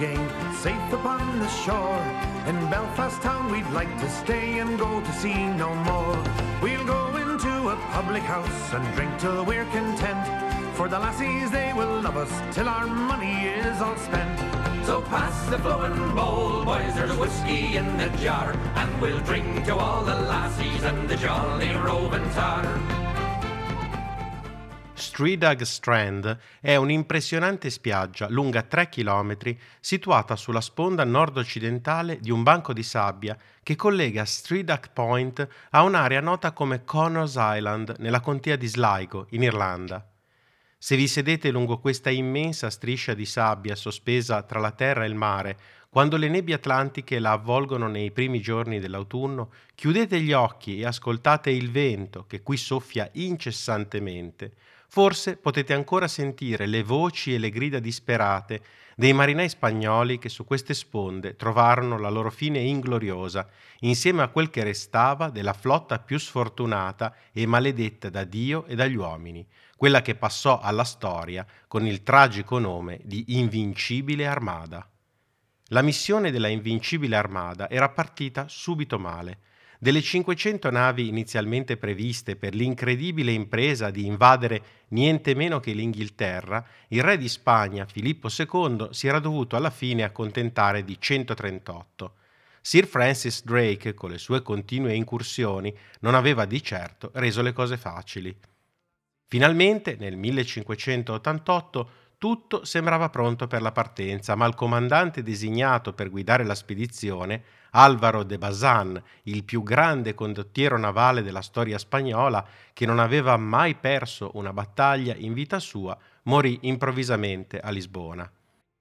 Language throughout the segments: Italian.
safe upon the shore. In Belfast town we'd like to stay and go to sea no more. We'll go into a public house and drink till we're content. For the lassies they will love us till our money is all spent. So pass the flowing bowl, boys, there's whiskey in the jar, and we'll drink to all the lassies and the jolly roving tar. Streedag Strand è un'impressionante spiaggia lunga 3 km situata sulla sponda nord-occidentale di un banco di sabbia che collega Streedag Point a un'area nota come Connors Island nella contea di Sligo, in Irlanda. Se vi sedete lungo questa immensa striscia di sabbia sospesa tra la terra e il mare, quando le nebbie atlantiche la avvolgono nei primi giorni dell'autunno, chiudete gli occhi e ascoltate il vento che qui soffia incessantemente forse potete ancora sentire le voci e le grida disperate dei marinai spagnoli che su queste sponde trovarono la loro fine ingloriosa, insieme a quel che restava della flotta più sfortunata e maledetta da Dio e dagli uomini, quella che passò alla storia con il tragico nome di Invincibile Armada. La missione della Invincibile Armada era partita subito male, delle 500 navi inizialmente previste per l'incredibile impresa di invadere niente meno che l'Inghilterra, il re di Spagna, Filippo II, si era dovuto alla fine accontentare di 138. Sir Francis Drake, con le sue continue incursioni, non aveva di certo reso le cose facili. Finalmente, nel 1588, tutto sembrava pronto per la partenza, ma il comandante designato per guidare la spedizione, Alvaro de Bazan, il più grande condottiero navale della storia spagnola, che non aveva mai perso una battaglia in vita sua, morì improvvisamente a Lisbona.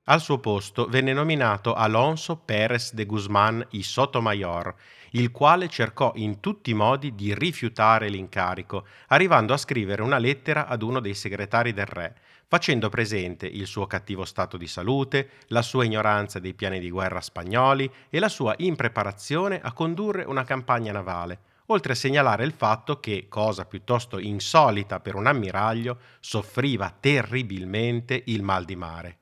Al suo posto venne nominato Alonso Pérez de Guzmán y Sotomayor, il quale cercò in tutti i modi di rifiutare l'incarico, arrivando a scrivere una lettera ad uno dei segretari del re, facendo presente il suo cattivo stato di salute, la sua ignoranza dei piani di guerra spagnoli e la sua impreparazione a condurre una campagna navale, oltre a segnalare il fatto che, cosa piuttosto insolita per un ammiraglio, soffriva terribilmente il mal di mare.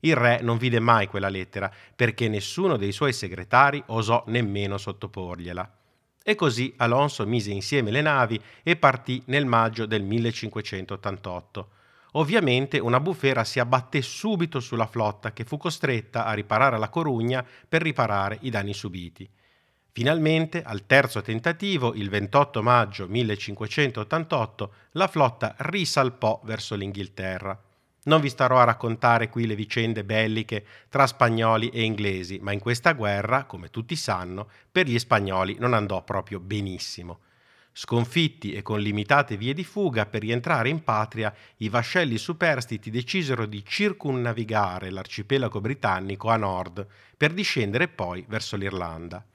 Il re non vide mai quella lettera perché nessuno dei suoi segretari osò nemmeno sottoporgliela. E così Alonso mise insieme le navi e partì nel maggio del 1588 Ovviamente una bufera si abbatté subito sulla flotta che fu costretta a riparare la Corugna per riparare i danni subiti. Finalmente, al terzo tentativo, il 28 maggio 1588, la flotta risalpò verso l'Inghilterra. Non vi starò a raccontare qui le vicende belliche tra spagnoli e inglesi, ma in questa guerra, come tutti sanno, per gli spagnoli non andò proprio benissimo. Sconfitti e con limitate vie di fuga per rientrare in patria, i vascelli superstiti decisero di circumnavigare l'arcipelago britannico a nord per discendere poi verso l'Irlanda.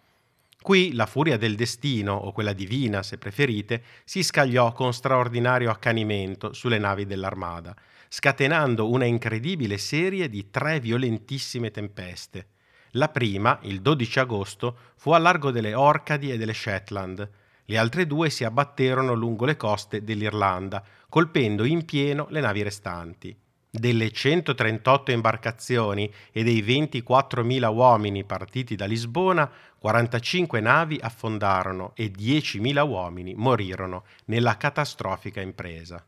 Qui la furia del destino, o quella divina se preferite, si scagliò con straordinario accanimento sulle navi dell'armada, scatenando una incredibile serie di tre violentissime tempeste. La prima, il 12 agosto, fu a largo delle Orcadi e delle Shetland, le altre due si abbatterono lungo le coste dell'Irlanda, colpendo in pieno le navi restanti. Delle 138 imbarcazioni e dei 24.000 uomini partiti da Lisbona, 45 navi affondarono e 10.000 uomini morirono nella catastrofica impresa.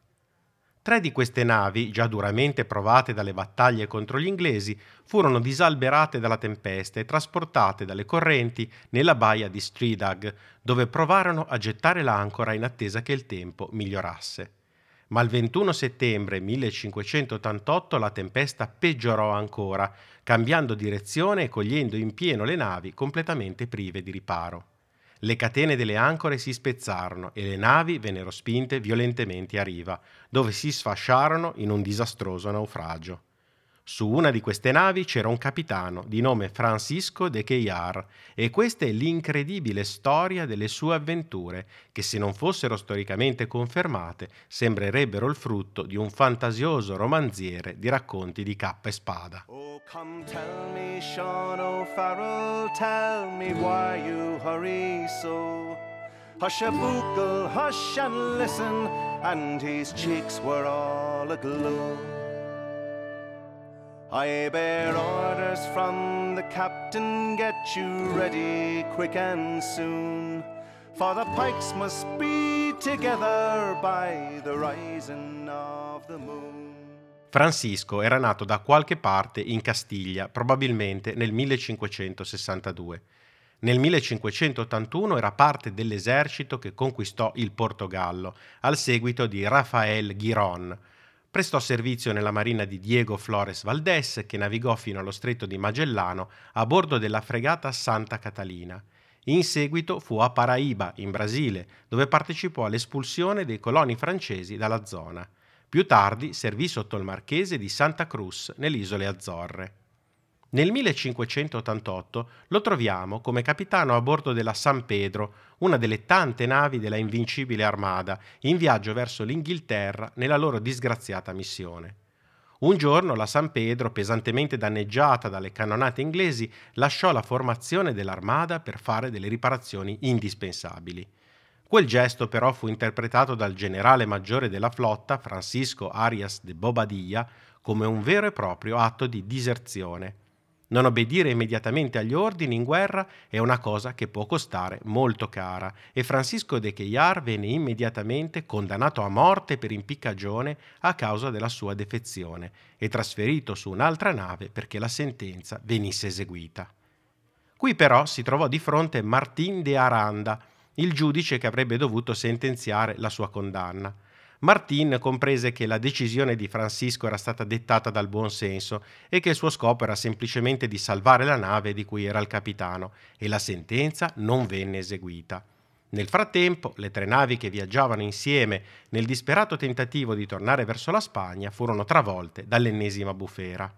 Tre di queste navi, già duramente provate dalle battaglie contro gli inglesi, furono disalberate dalla tempesta e trasportate dalle correnti nella baia di Streedag, dove provarono a gettare l'ancora in attesa che il tempo migliorasse. Ma il 21 settembre 1588 la tempesta peggiorò ancora, cambiando direzione e cogliendo in pieno le navi completamente prive di riparo le catene delle ancore si spezzarono e le navi vennero spinte violentemente a riva, dove si sfasciarono in un disastroso naufragio. Su una di queste navi c'era un capitano di nome Francisco de Queillar e questa è l'incredibile storia delle sue avventure che se non fossero storicamente confermate sembrerebbero il frutto di un fantasioso romanziere di racconti di cappa e spada. Oh, come tell me, Sean O'Farrell, tell me why you hurry so. Hush a bugle, hush and listen, and his cheeks were all aglow. I bear orders from the captain, get you ready quick and soon. For the pikes must be together by the rising of the moon. Francisco era nato da qualche parte in Castiglia, probabilmente nel 1562. Nel 1581 era parte dell'esercito che conquistò il Portogallo, al seguito di Rafael Giron, Prestò servizio nella marina di Diego Flores Valdés, che navigò fino allo stretto di Magellano a bordo della fregata Santa Catalina. In seguito fu a Paraíba, in Brasile, dove partecipò all'espulsione dei coloni francesi dalla zona. Più tardi servì sotto il marchese di Santa Cruz, nelle isole Azzorre. Nel 1588 lo troviamo come capitano a bordo della San Pedro, una delle tante navi della Invincibile Armada, in viaggio verso l'Inghilterra nella loro disgraziata missione. Un giorno la San Pedro, pesantemente danneggiata dalle cannonate inglesi, lasciò la formazione dell'armada per fare delle riparazioni indispensabili. Quel gesto però fu interpretato dal generale maggiore della flotta, Francisco Arias de Bobadilla, come un vero e proprio atto di diserzione non obbedire immediatamente agli ordini in guerra è una cosa che può costare molto cara e Francisco de Cheyar venne immediatamente condannato a morte per impiccagione a causa della sua defezione e trasferito su un'altra nave perché la sentenza venisse eseguita. Qui però si trovò di fronte Martin de Aranda, il giudice che avrebbe dovuto sentenziare la sua condanna. Martin comprese che la decisione di Francisco era stata dettata dal buon senso e che il suo scopo era semplicemente di salvare la nave di cui era il capitano e la sentenza non venne eseguita. Nel frattempo, le tre navi che viaggiavano insieme nel disperato tentativo di tornare verso la Spagna furono travolte dall'ennesima bufera.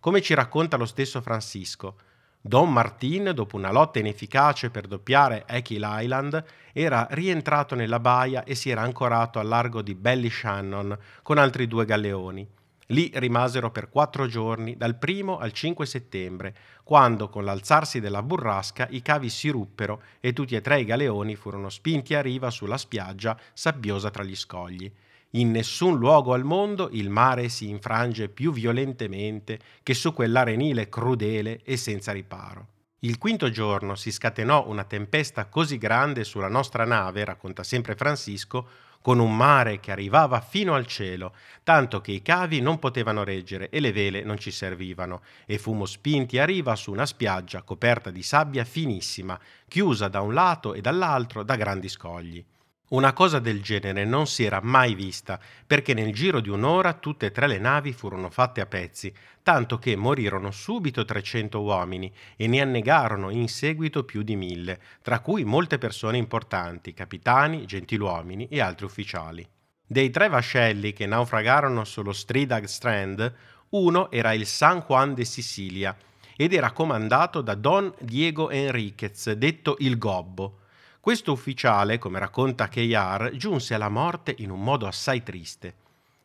Come ci racconta lo stesso Francisco, Don Martin, dopo una lotta inefficace per doppiare Echill Island, era rientrato nella baia e si era ancorato al largo di Ballyshannon con altri due galeoni. Lì rimasero per quattro giorni, dal primo al 5 settembre, quando, con l'alzarsi della burrasca, i cavi si ruppero e tutti e tre i galeoni furono spinti a riva sulla spiaggia sabbiosa tra gli scogli. In nessun luogo al mondo il mare si infrange più violentemente che su quell'arenile crudele e senza riparo. Il quinto giorno si scatenò una tempesta così grande sulla nostra nave, racconta sempre Francisco, con un mare che arrivava fino al cielo, tanto che i cavi non potevano reggere e le vele non ci servivano, e fummo spinti a riva su una spiaggia coperta di sabbia finissima, chiusa da un lato e dall'altro da grandi scogli. Una cosa del genere non si era mai vista, perché nel giro di un'ora tutte e tre le navi furono fatte a pezzi, tanto che morirono subito 300 uomini e ne annegarono in seguito più di mille, tra cui molte persone importanti, capitani, gentiluomini e altri ufficiali. Dei tre vascelli che naufragarono sullo Stridag Strand, uno era il San Juan de Sicilia ed era comandato da Don Diego Enriquez, detto il Gobbo, questo ufficiale, come racconta Keyar, giunse alla morte in un modo assai triste.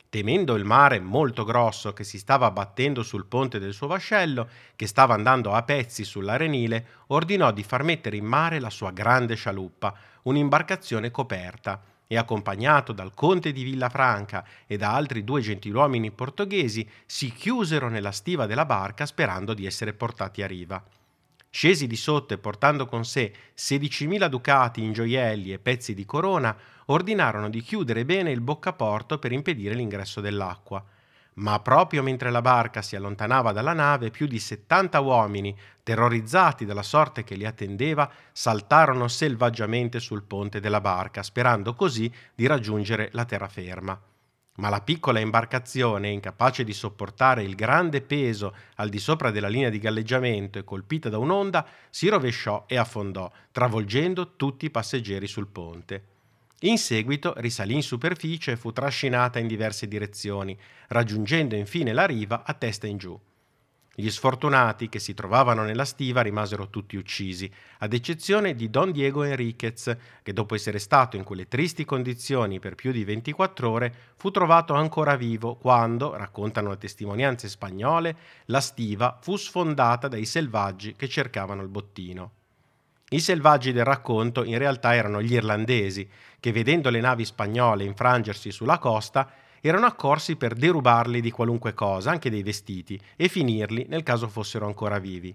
Temendo il mare molto grosso che si stava battendo sul ponte del suo vascello, che stava andando a pezzi sull'arenile, ordinò di far mettere in mare la sua grande scialuppa, un'imbarcazione coperta, e accompagnato dal conte di Villafranca e da altri due gentiluomini portoghesi, si chiusero nella stiva della barca sperando di essere portati a riva. Scesi di sotto e portando con sé 16.000 ducati in gioielli e pezzi di corona, ordinarono di chiudere bene il boccaporto per impedire l'ingresso dell'acqua. Ma proprio mentre la barca si allontanava dalla nave, più di 70 uomini, terrorizzati dalla sorte che li attendeva, saltarono selvaggiamente sul ponte della barca, sperando così di raggiungere la terraferma ma la piccola imbarcazione, incapace di sopportare il grande peso al di sopra della linea di galleggiamento e colpita da un'onda, si rovesciò e affondò, travolgendo tutti i passeggeri sul ponte. In seguito risalì in superficie e fu trascinata in diverse direzioni, raggiungendo infine la riva a testa in giù. Gli sfortunati che si trovavano nella stiva rimasero tutti uccisi, ad eccezione di Don Diego Enriquez, che dopo essere stato in quelle tristi condizioni per più di 24 ore, fu trovato ancora vivo quando, raccontano le testimonianze spagnole, la stiva fu sfondata dai selvaggi che cercavano il bottino. I selvaggi del racconto in realtà erano gli irlandesi, che vedendo le navi spagnole infrangersi sulla costa, erano accorsi per derubarli di qualunque cosa, anche dei vestiti, e finirli nel caso fossero ancora vivi.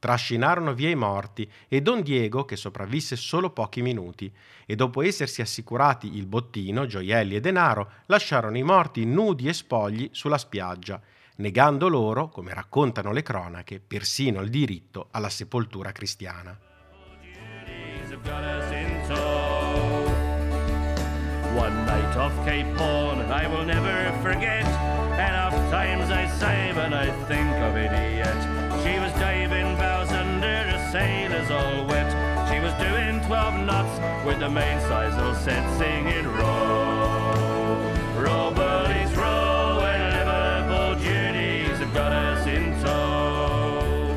Trascinarono via i morti e Don Diego, che sopravvisse solo pochi minuti, e dopo essersi assicurati il bottino, gioielli e denaro, lasciarono i morti nudi e spogli sulla spiaggia, negando loro, come raccontano le cronache, persino il diritto alla sepoltura cristiana. One night off Cape Horn I will never forget. Enough times I sigh when I think of it yet She was diving bows under the sailors all wet. She was doing 12 knots with the mainsail set singing row Row bullies row and Liverpool duties have got us in tow.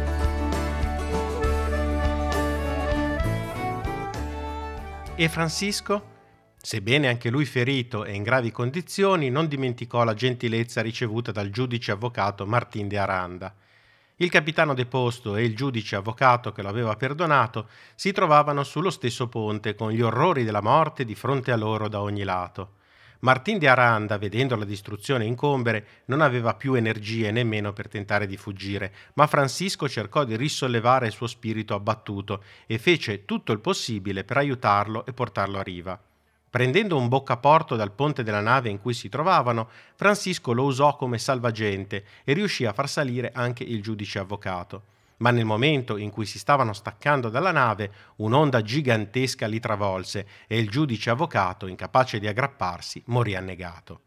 E Francisco? Sebbene anche lui ferito e in gravi condizioni, non dimenticò la gentilezza ricevuta dal giudice avvocato Martin de Aranda. Il capitano deposto e il giudice avvocato che lo aveva perdonato si trovavano sullo stesso ponte con gli orrori della morte di fronte a loro da ogni lato. Martin de Aranda, vedendo la distruzione incombere, non aveva più energie nemmeno per tentare di fuggire, ma Francisco cercò di risollevare il suo spirito abbattuto e fece tutto il possibile per aiutarlo e portarlo a riva. Prendendo un boccaporto dal ponte della nave in cui si trovavano, Francisco lo usò come salvagente e riuscì a far salire anche il giudice avvocato. Ma nel momento in cui si stavano staccando dalla nave, un'onda gigantesca li travolse e il giudice avvocato, incapace di aggrapparsi, morì annegato.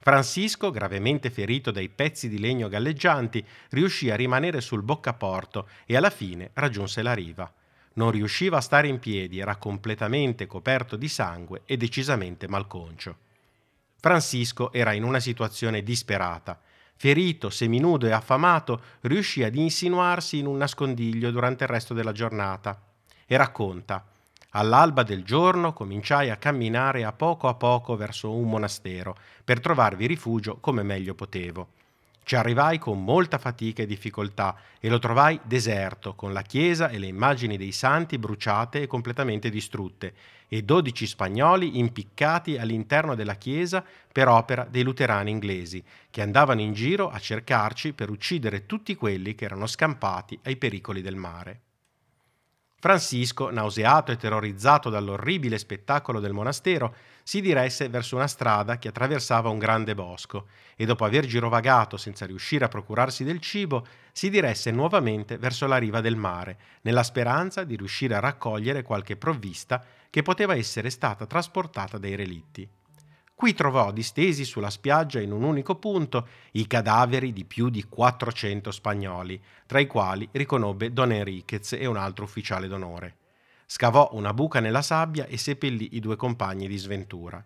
Francisco, gravemente ferito dai pezzi di legno galleggianti, riuscì a rimanere sul boccaporto e alla fine raggiunse la riva. Non riusciva a stare in piedi, era completamente coperto di sangue e decisamente malconcio. Francisco era in una situazione disperata. Ferito, seminudo e affamato, riuscì ad insinuarsi in un nascondiglio durante il resto della giornata. E racconta: All'alba del giorno cominciai a camminare a poco a poco verso un monastero per trovarvi rifugio come meglio potevo. Ci arrivai con molta fatica e difficoltà e lo trovai deserto, con la chiesa e le immagini dei santi bruciate e completamente distrutte, e dodici spagnoli impiccati all'interno della chiesa per opera dei luterani inglesi, che andavano in giro a cercarci per uccidere tutti quelli che erano scampati ai pericoli del mare. Francisco, nauseato e terrorizzato dall'orribile spettacolo del monastero, si diresse verso una strada che attraversava un grande bosco e dopo aver girovagato senza riuscire a procurarsi del cibo, si diresse nuovamente verso la riva del mare, nella speranza di riuscire a raccogliere qualche provvista che poteva essere stata trasportata dai relitti. Qui trovò distesi sulla spiaggia in un unico punto i cadaveri di più di 400 spagnoli, tra i quali riconobbe Don Enriquez e un altro ufficiale d'onore. Scavò una buca nella sabbia e seppellì i due compagni di sventura.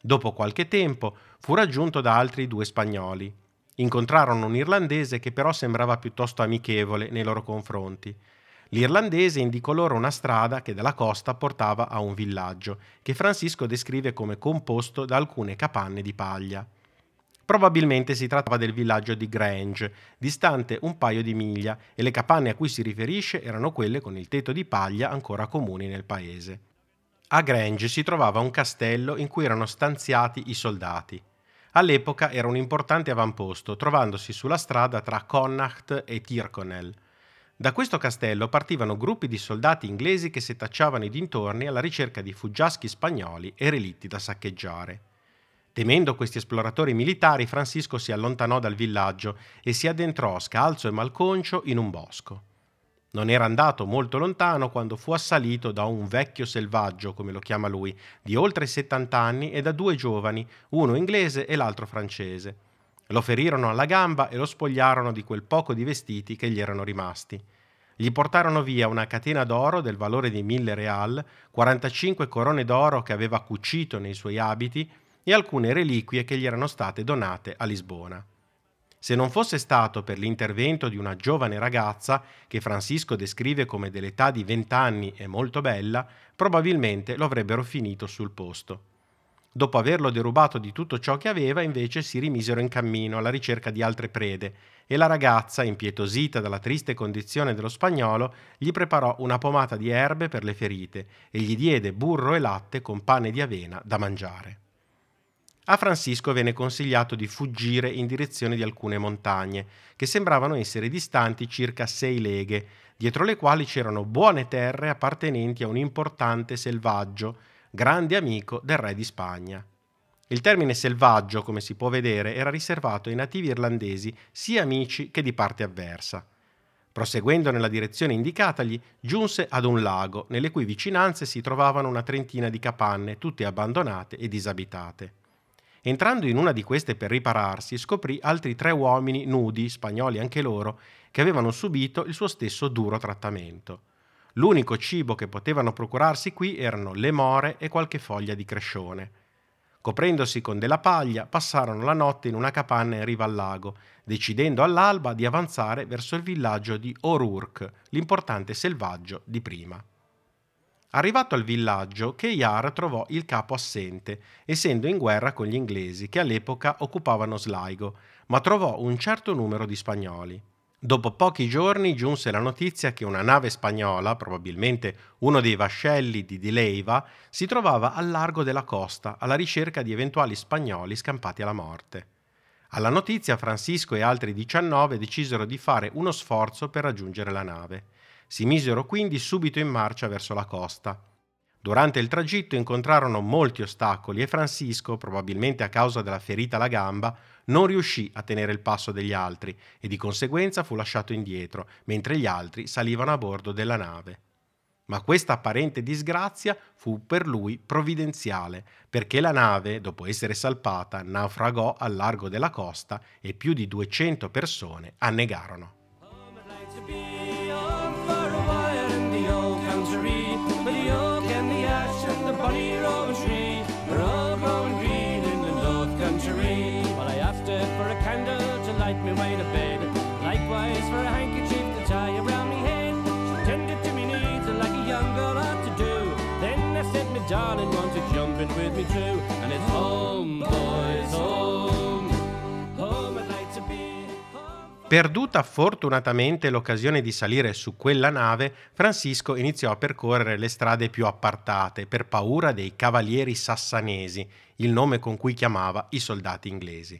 Dopo qualche tempo fu raggiunto da altri due spagnoli. Incontrarono un irlandese che però sembrava piuttosto amichevole nei loro confronti L'irlandese indicò loro una strada che dalla costa portava a un villaggio, che Francisco descrive come composto da alcune capanne di paglia. Probabilmente si trattava del villaggio di Grange, distante un paio di miglia, e le capanne a cui si riferisce erano quelle con il tetto di paglia ancora comuni nel paese. A Grange si trovava un castello in cui erano stanziati i soldati. All'epoca era un importante avamposto, trovandosi sulla strada tra Connacht e Tyrconnell. Da questo castello partivano gruppi di soldati inglesi che setacciavano i dintorni alla ricerca di fuggiaschi spagnoli e relitti da saccheggiare. Temendo questi esploratori militari, Francisco si allontanò dal villaggio e si addentrò scalzo e malconcio in un bosco. Non era andato molto lontano quando fu assalito da un vecchio selvaggio, come lo chiama lui, di oltre 70 anni e da due giovani, uno inglese e l'altro francese. Lo ferirono alla gamba e lo spogliarono di quel poco di vestiti che gli erano rimasti. Gli portarono via una catena d'oro del valore di mille real, 45 corone d'oro che aveva cucito nei suoi abiti e alcune reliquie che gli erano state donate a Lisbona. Se non fosse stato per l'intervento di una giovane ragazza, che Francisco descrive come dell'età di vent'anni e molto bella, probabilmente lo avrebbero finito sul posto. Dopo averlo derubato di tutto ciò che aveva, invece si rimisero in cammino alla ricerca di altre prede e la ragazza, impietosita dalla triste condizione dello spagnolo, gli preparò una pomata di erbe per le ferite e gli diede burro e latte con pane di avena da mangiare. A Francisco venne consigliato di fuggire in direzione di alcune montagne, che sembravano essere distanti circa sei leghe, dietro le quali c'erano buone terre appartenenti a un importante selvaggio, grande amico del re di Spagna. Il termine selvaggio, come si può vedere, era riservato ai nativi irlandesi sia amici che di parte avversa. Proseguendo nella direzione indicatagli, giunse ad un lago, nelle cui vicinanze si trovavano una trentina di capanne, tutte abbandonate e disabitate. Entrando in una di queste per ripararsi, scoprì altri tre uomini nudi, spagnoli anche loro, che avevano subito il suo stesso duro trattamento. L'unico cibo che potevano procurarsi qui erano le more e qualche foglia di crescione. Coprendosi con della paglia, passarono la notte in una capanna in riva al lago, decidendo all'alba di avanzare verso il villaggio di O'Rourke, l'importante selvaggio di prima. Arrivato al villaggio, Keyar trovò il capo assente, essendo in guerra con gli inglesi che all'epoca occupavano Sligo, ma trovò un certo numero di spagnoli. Dopo pochi giorni giunse la notizia che una nave spagnola, probabilmente uno dei vascelli di Dileiva, si trovava al largo della costa alla ricerca di eventuali spagnoli scampati alla morte. Alla notizia Francisco e altri 19 decisero di fare uno sforzo per raggiungere la nave. Si misero quindi subito in marcia verso la costa. Durante il tragitto incontrarono molti ostacoli e Francisco, probabilmente a causa della ferita alla gamba, non riuscì a tenere il passo degli altri e di conseguenza fu lasciato indietro, mentre gli altri salivano a bordo della nave. Ma questa apparente disgrazia fu per lui provvidenziale, perché la nave, dopo essere salpata, naufragò al largo della costa e più di 200 persone annegarono. Perduta fortunatamente l'occasione di salire su quella nave, Francisco iniziò a percorrere le strade più appartate per paura dei cavalieri sassanesi, il nome con cui chiamava i soldati inglesi.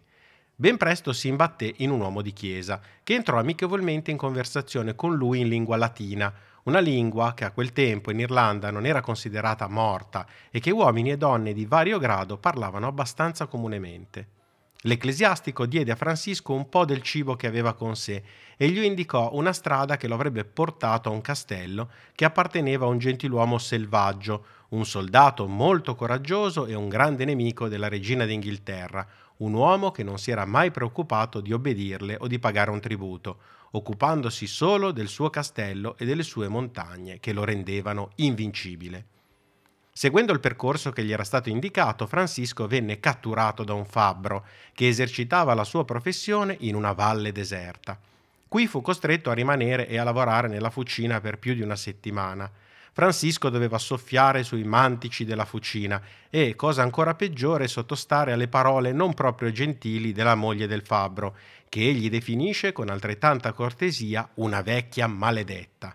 Ben presto si imbatté in un uomo di chiesa, che entrò amichevolmente in conversazione con lui in lingua latina, una lingua che a quel tempo in Irlanda non era considerata morta e che uomini e donne di vario grado parlavano abbastanza comunemente. L'ecclesiastico diede a Francisco un po' del cibo che aveva con sé e gli indicò una strada che lo avrebbe portato a un castello che apparteneva a un gentiluomo selvaggio, un soldato molto coraggioso e un grande nemico della regina d'Inghilterra, un uomo che non si era mai preoccupato di obbedirle o di pagare un tributo, occupandosi solo del suo castello e delle sue montagne che lo rendevano invincibile. Seguendo il percorso che gli era stato indicato, Francisco venne catturato da un fabbro che esercitava la sua professione in una valle deserta. Qui fu costretto a rimanere e a lavorare nella fucina per più di una settimana. Francisco doveva soffiare sui mantici della fucina e, cosa ancora peggiore, sottostare alle parole non proprio gentili della moglie del fabbro, che egli definisce con altrettanta cortesia una vecchia maledetta.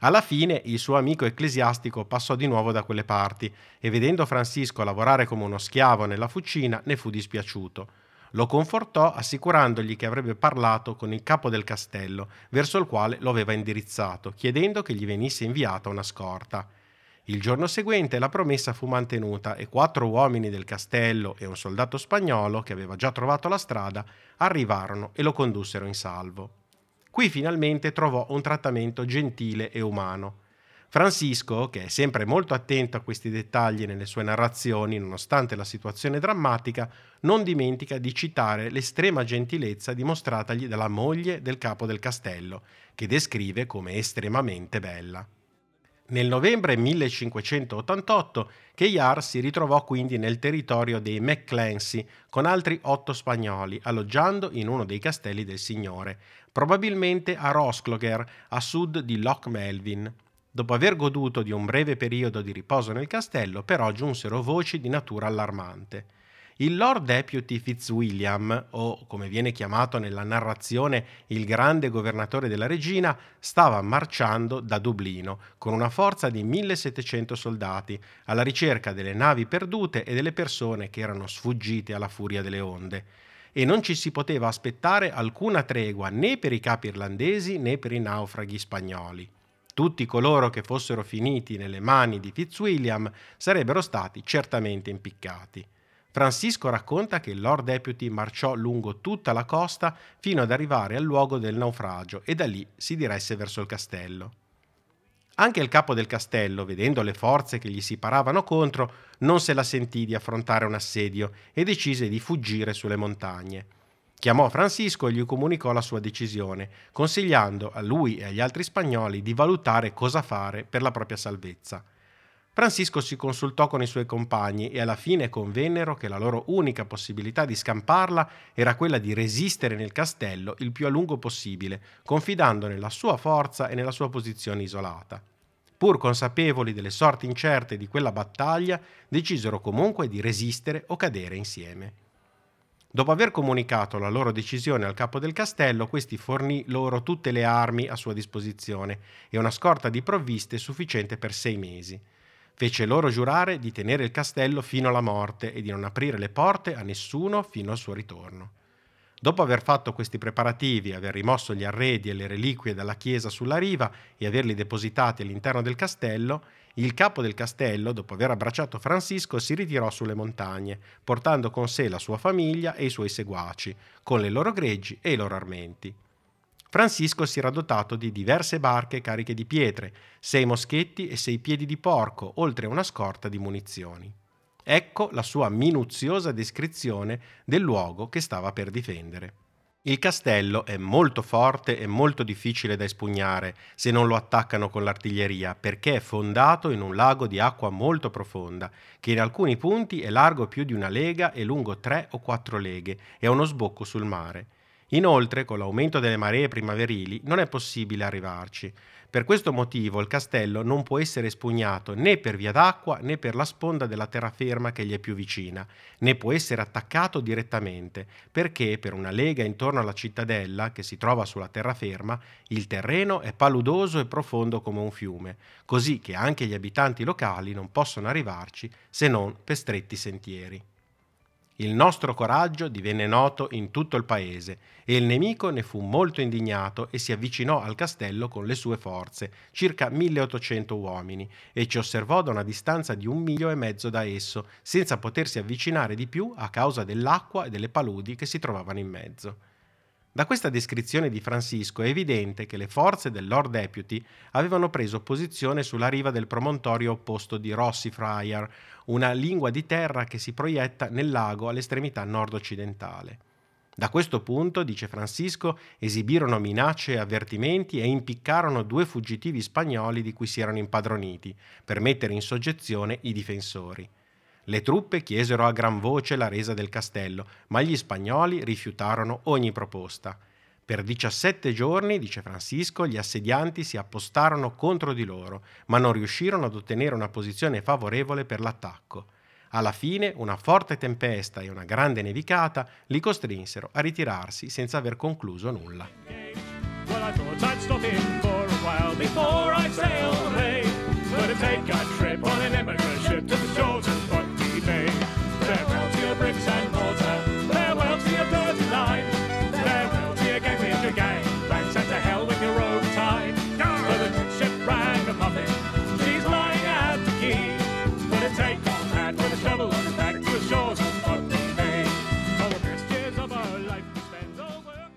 Alla fine il suo amico ecclesiastico passò di nuovo da quelle parti e vedendo Francisco lavorare come uno schiavo nella fucina ne fu dispiaciuto. Lo confortò assicurandogli che avrebbe parlato con il capo del castello, verso il quale lo aveva indirizzato, chiedendo che gli venisse inviata una scorta. Il giorno seguente la promessa fu mantenuta e quattro uomini del castello e un soldato spagnolo, che aveva già trovato la strada, arrivarono e lo condussero in salvo. Qui finalmente trovò un trattamento gentile e umano. Francisco, che è sempre molto attento a questi dettagli nelle sue narrazioni, nonostante la situazione drammatica, non dimentica di citare l'estrema gentilezza dimostratagli dalla moglie del capo del castello, che descrive come estremamente bella. Nel novembre 1588 Keyar si ritrovò quindi nel territorio dei McClancy con altri otto spagnoli, alloggiando in uno dei castelli del signore, probabilmente a Rosclogher, a sud di Loch Melvin. Dopo aver goduto di un breve periodo di riposo nel castello, però giunsero voci di natura allarmante. il Lord Deputy Fitzwilliam, o come viene chiamato nella narrazione il grande governatore della regina, stava marciando da Dublino con una forza di 1700 soldati alla ricerca delle navi perdute e delle persone che erano sfuggite alla furia delle onde. E non ci si poteva aspettare alcuna tregua né per i capi irlandesi né per i naufraghi spagnoli. Tutti coloro che fossero finiti nelle mani di Fitzwilliam sarebbero stati certamente impiccati. Francisco racconta che il Lord Deputy marciò lungo tutta la costa fino ad arrivare al luogo del naufragio e da lì si diresse verso il castello. Anche il capo del castello, vedendo le forze che gli si paravano contro, non se la sentì di affrontare un assedio e decise di fuggire sulle montagne. Chiamò Francisco e gli comunicò la sua decisione, consigliando a lui e agli altri spagnoli di valutare cosa fare per la propria salvezza. Francisco si consultò con i suoi compagni e alla fine convennero che la loro unica possibilità di scamparla era quella di resistere nel castello il più a lungo possibile, confidando nella sua forza e nella sua posizione isolata. Pur consapevoli delle sorti incerte di quella battaglia, decisero comunque di resistere o cadere insieme. Dopo aver comunicato la loro decisione al capo del castello, questi fornì loro tutte le armi a sua disposizione e una scorta di provviste sufficiente per sei mesi. Fece loro giurare di tenere il castello fino alla morte e di non aprire le porte a nessuno fino al suo ritorno. Dopo aver fatto questi preparativi, aver rimosso gli arredi e le reliquie dalla chiesa sulla riva e averli depositati all'interno del castello, il capo del castello, dopo aver abbracciato Francisco, si ritirò sulle montagne, portando con sé la sua famiglia e i suoi seguaci, con le loro greggi e i loro armenti. Francisco si era dotato di diverse barche cariche di pietre, sei moschetti e sei piedi di porco, oltre a una scorta di munizioni. Ecco la sua minuziosa descrizione del luogo che stava per difendere. Il castello è molto forte e molto difficile da espugnare se non lo attaccano con l'artiglieria perché è fondato in un lago di acqua molto profonda, che in alcuni punti è largo più di una lega e lungo tre o quattro leghe e ha uno sbocco sul mare. Inoltre, con l'aumento delle maree primaverili, non è possibile arrivarci. Per questo motivo il castello non può essere espugnato né per via d'acqua né per la sponda della terraferma che gli è più vicina, né può essere attaccato direttamente, perché per una lega intorno alla cittadella, che si trova sulla terraferma, il terreno è paludoso e profondo come un fiume, così che anche gli abitanti locali non possono arrivarci se non per stretti sentieri. Il nostro coraggio divenne noto in tutto il paese e il nemico ne fu molto indignato e si avvicinò al castello con le sue forze, circa 1800 uomini, e ci osservò da una distanza di un miglio e mezzo da esso, senza potersi avvicinare di più a causa dell'acqua e delle paludi che si trovavano in mezzo. Da questa descrizione di Francisco è evidente che le forze del Lord Deputy avevano preso posizione sulla riva del promontorio opposto di Rossifriar, una lingua di terra che si proietta nel lago all'estremità nord-occidentale. Da questo punto, dice Francisco, esibirono minacce e avvertimenti e impiccarono due fuggitivi spagnoli di cui si erano impadroniti, per mettere in soggezione i difensori. Le truppe chiesero a gran voce la resa del castello, ma gli spagnoli rifiutarono ogni proposta. Per 17 giorni, dice Francisco, gli assedianti si appostarono contro di loro, ma non riuscirono ad ottenere una posizione favorevole per l'attacco. Alla fine, una forte tempesta e una grande nevicata li costrinsero a ritirarsi senza aver concluso nulla. Well,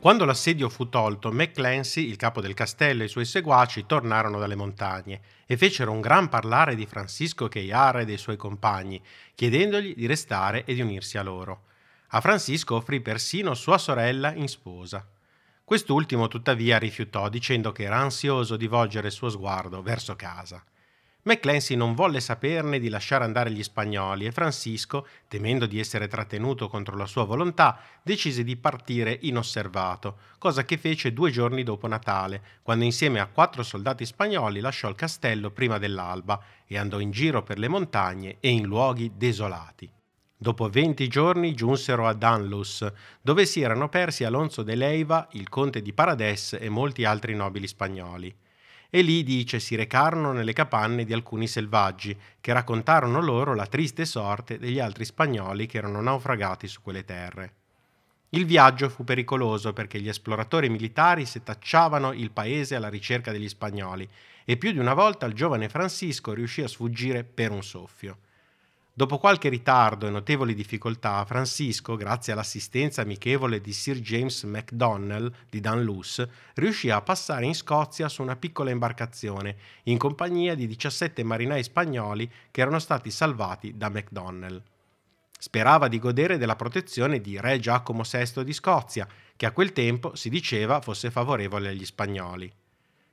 Quando l'assedio fu tolto, McClancy, il capo del castello e i suoi seguaci tornarono dalle montagne e fecero un gran parlare di Francisco Cheiara e dei suoi compagni, chiedendogli di restare e di unirsi a loro. A Francisco offrì persino sua sorella in sposa. Quest'ultimo tuttavia rifiutò dicendo che era ansioso di volgere il suo sguardo verso casa. McClancy non volle saperne di lasciare andare gli spagnoli e Francisco, temendo di essere trattenuto contro la sua volontà, decise di partire inosservato, cosa che fece due giorni dopo Natale, quando insieme a quattro soldati spagnoli lasciò il castello prima dell'alba e andò in giro per le montagne e in luoghi desolati. Dopo 20 giorni giunsero a Danlus, dove si erano persi Alonso de Leiva, il conte di Parades e molti altri nobili spagnoli. E lì, dice, si recarono nelle capanne di alcuni selvaggi, che raccontarono loro la triste sorte degli altri spagnoli che erano naufragati su quelle terre. Il viaggio fu pericoloso perché gli esploratori militari setacciavano il paese alla ricerca degli spagnoli e più di una volta il giovane Francisco riuscì a sfuggire per un soffio. Dopo qualche ritardo e notevoli difficoltà, Francisco, grazie all'assistenza amichevole di Sir James MacDonnell di Dunluce, riuscì a passare in Scozia su una piccola imbarcazione, in compagnia di 17 marinai spagnoli che erano stati salvati da MacDonnell. Sperava di godere della protezione di Re Giacomo VI di Scozia, che a quel tempo si diceva fosse favorevole agli spagnoli.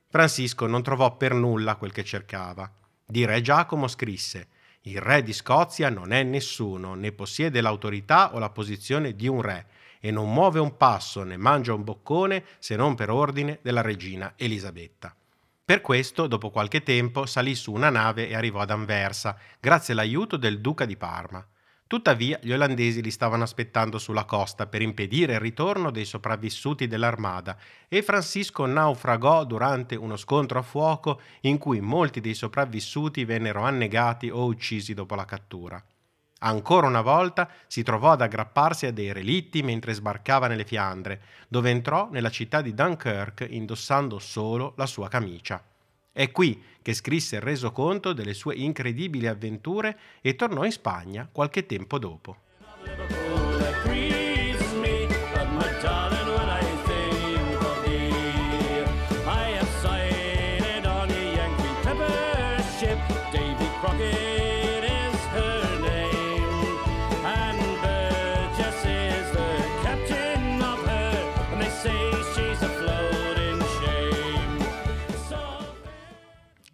Francisco non trovò per nulla quel che cercava. Di Re Giacomo scrisse il re di Scozia non è nessuno, né possiede l'autorità o la posizione di un re, e non muove un passo né mangia un boccone se non per ordine della regina Elisabetta. Per questo, dopo qualche tempo, salì su una nave e arrivò ad Anversa, grazie all'aiuto del duca di Parma. Tuttavia gli olandesi li stavano aspettando sulla costa per impedire il ritorno dei sopravvissuti dell'armada e Francisco naufragò durante uno scontro a fuoco in cui molti dei sopravvissuti vennero annegati o uccisi dopo la cattura. Ancora una volta si trovò ad aggrapparsi a dei relitti mentre sbarcava nelle Fiandre, dove entrò nella città di Dunkirk indossando solo la sua camicia. È qui che scrisse il resoconto delle sue incredibili avventure e tornò in Spagna qualche tempo dopo.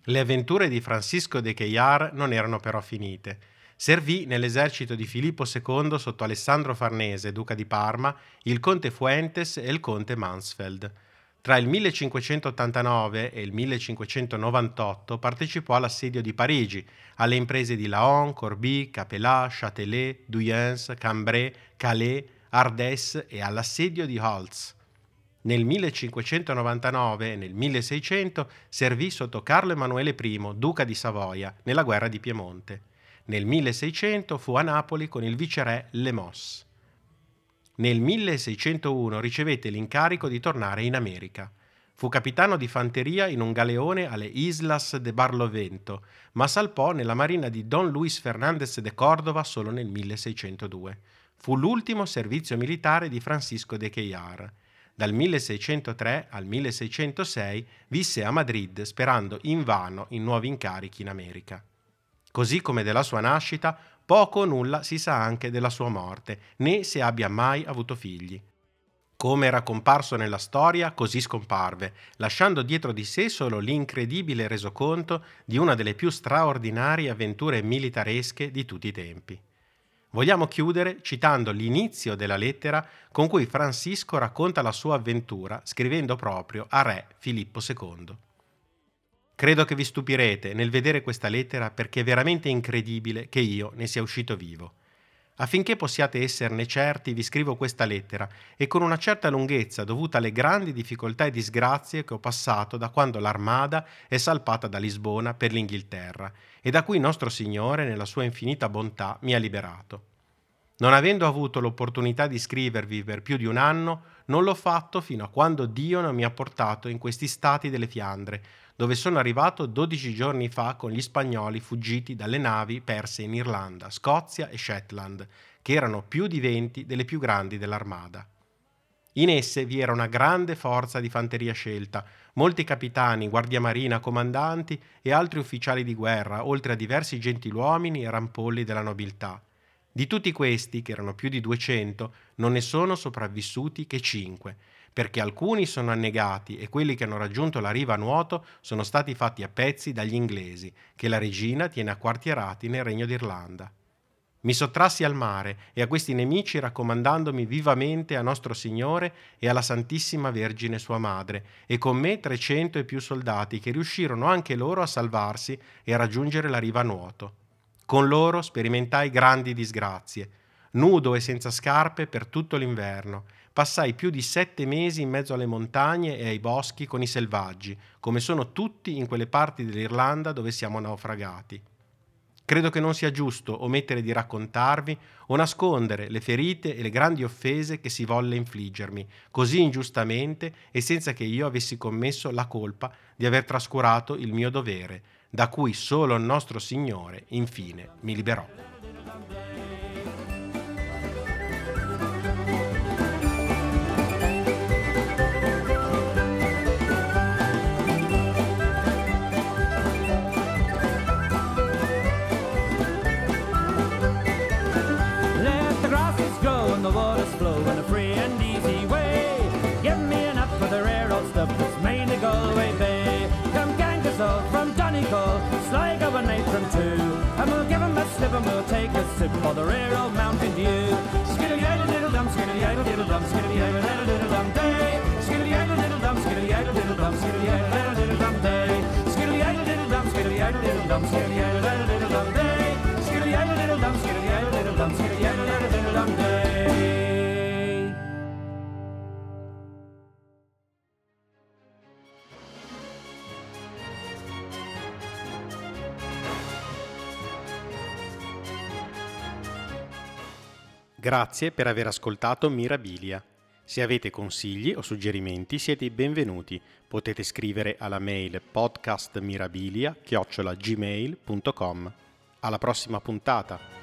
Le avventure di Francisco de Cuellar non erano però finite. Servì nell'esercito di Filippo II sotto Alessandro Farnese, duca di Parma, il conte Fuentes e il conte Mansfeld. Tra il 1589 e il 1598 partecipò all'assedio di Parigi, alle imprese di Laon, Corbie, Capellat, Châtelet, Duyens, Cambrai, Calais, Ardès e all'assedio di Holtz. Nel 1599 e nel 1600 servì sotto Carlo Emanuele I, duca di Savoia, nella guerra di Piemonte. Nel 1600 fu a Napoli con il viceré Lemos. Nel 1601 ricevette l'incarico di tornare in America. Fu capitano di fanteria in un galeone alle Islas de Barlovento, ma salpò nella marina di Don Luis Fernández de Cordova solo nel 1602. Fu l'ultimo servizio militare di Francisco de Cuellar. Dal 1603 al 1606 visse a Madrid sperando invano in nuovi incarichi in America. Così come della sua nascita, poco o nulla si sa anche della sua morte, né se abbia mai avuto figli. Come era comparso nella storia, così scomparve, lasciando dietro di sé solo l'incredibile resoconto di una delle più straordinarie avventure militaresche di tutti i tempi. Vogliamo chiudere citando l'inizio della lettera con cui Francisco racconta la sua avventura scrivendo proprio a re Filippo II. Credo che vi stupirete nel vedere questa lettera perché è veramente incredibile che io ne sia uscito vivo. Affinché possiate esserne certi, vi scrivo questa lettera e con una certa lunghezza dovuta alle grandi difficoltà e disgrazie che ho passato da quando l'armada è salpata da Lisbona per l'Inghilterra e da cui nostro Signore, nella sua infinita bontà, mi ha liberato. Non avendo avuto l'opportunità di scrivervi per più di un anno, non l'ho fatto fino a quando Dio non mi ha portato in questi stati delle Fiandre, dove sono arrivato 12 giorni fa con gli spagnoli fuggiti dalle navi perse in Irlanda, Scozia e Shetland, che erano più di 20 delle più grandi dell'armada. In esse vi era una grande forza di fanteria scelta, molti capitani, guardia marina, comandanti e altri ufficiali di guerra, oltre a diversi gentiluomini e rampolli della nobiltà. Di tutti questi, che erano più di 200, non ne sono sopravvissuti che cinque, perché alcuni sono annegati e quelli che hanno raggiunto la riva a nuoto sono stati fatti a pezzi dagli inglesi, che la regina tiene acquartierati nel Regno d'Irlanda. Mi sottrassi al mare e a questi nemici raccomandandomi vivamente a nostro Signore e alla Santissima Vergine sua Madre, e con me trecento e più soldati che riuscirono anche loro a salvarsi e a raggiungere la riva a nuoto. Con loro sperimentai grandi disgrazie, nudo e senza scarpe per tutto l'inverno. Passai più di sette mesi in mezzo alle montagne e ai boschi con i selvaggi, come sono tutti in quelle parti dell'Irlanda dove siamo naufragati. Credo che non sia giusto omettere di raccontarvi o nascondere le ferite e le grandi offese che si volle infliggermi, così ingiustamente e senza che io avessi commesso la colpa di aver trascurato il mio dovere, da cui solo il nostro Signore, infine, mi liberò. For the rare old Mountain Dew. Skiddly idle diddle dum, skiddly idle diddle dum, skiddly idle diddle diddle dum day. Skiddly idle diddle dum, skiddly idle diddle dum, skiddly idle diddle diddle dum day. Skiddly idle diddle dum, skiddly idle diddle dum, skiddly idle Grazie per aver ascoltato Mirabilia. Se avete consigli o suggerimenti siete i benvenuti. Potete scrivere alla mail podcastmirabilia-gmail.com. Alla prossima puntata!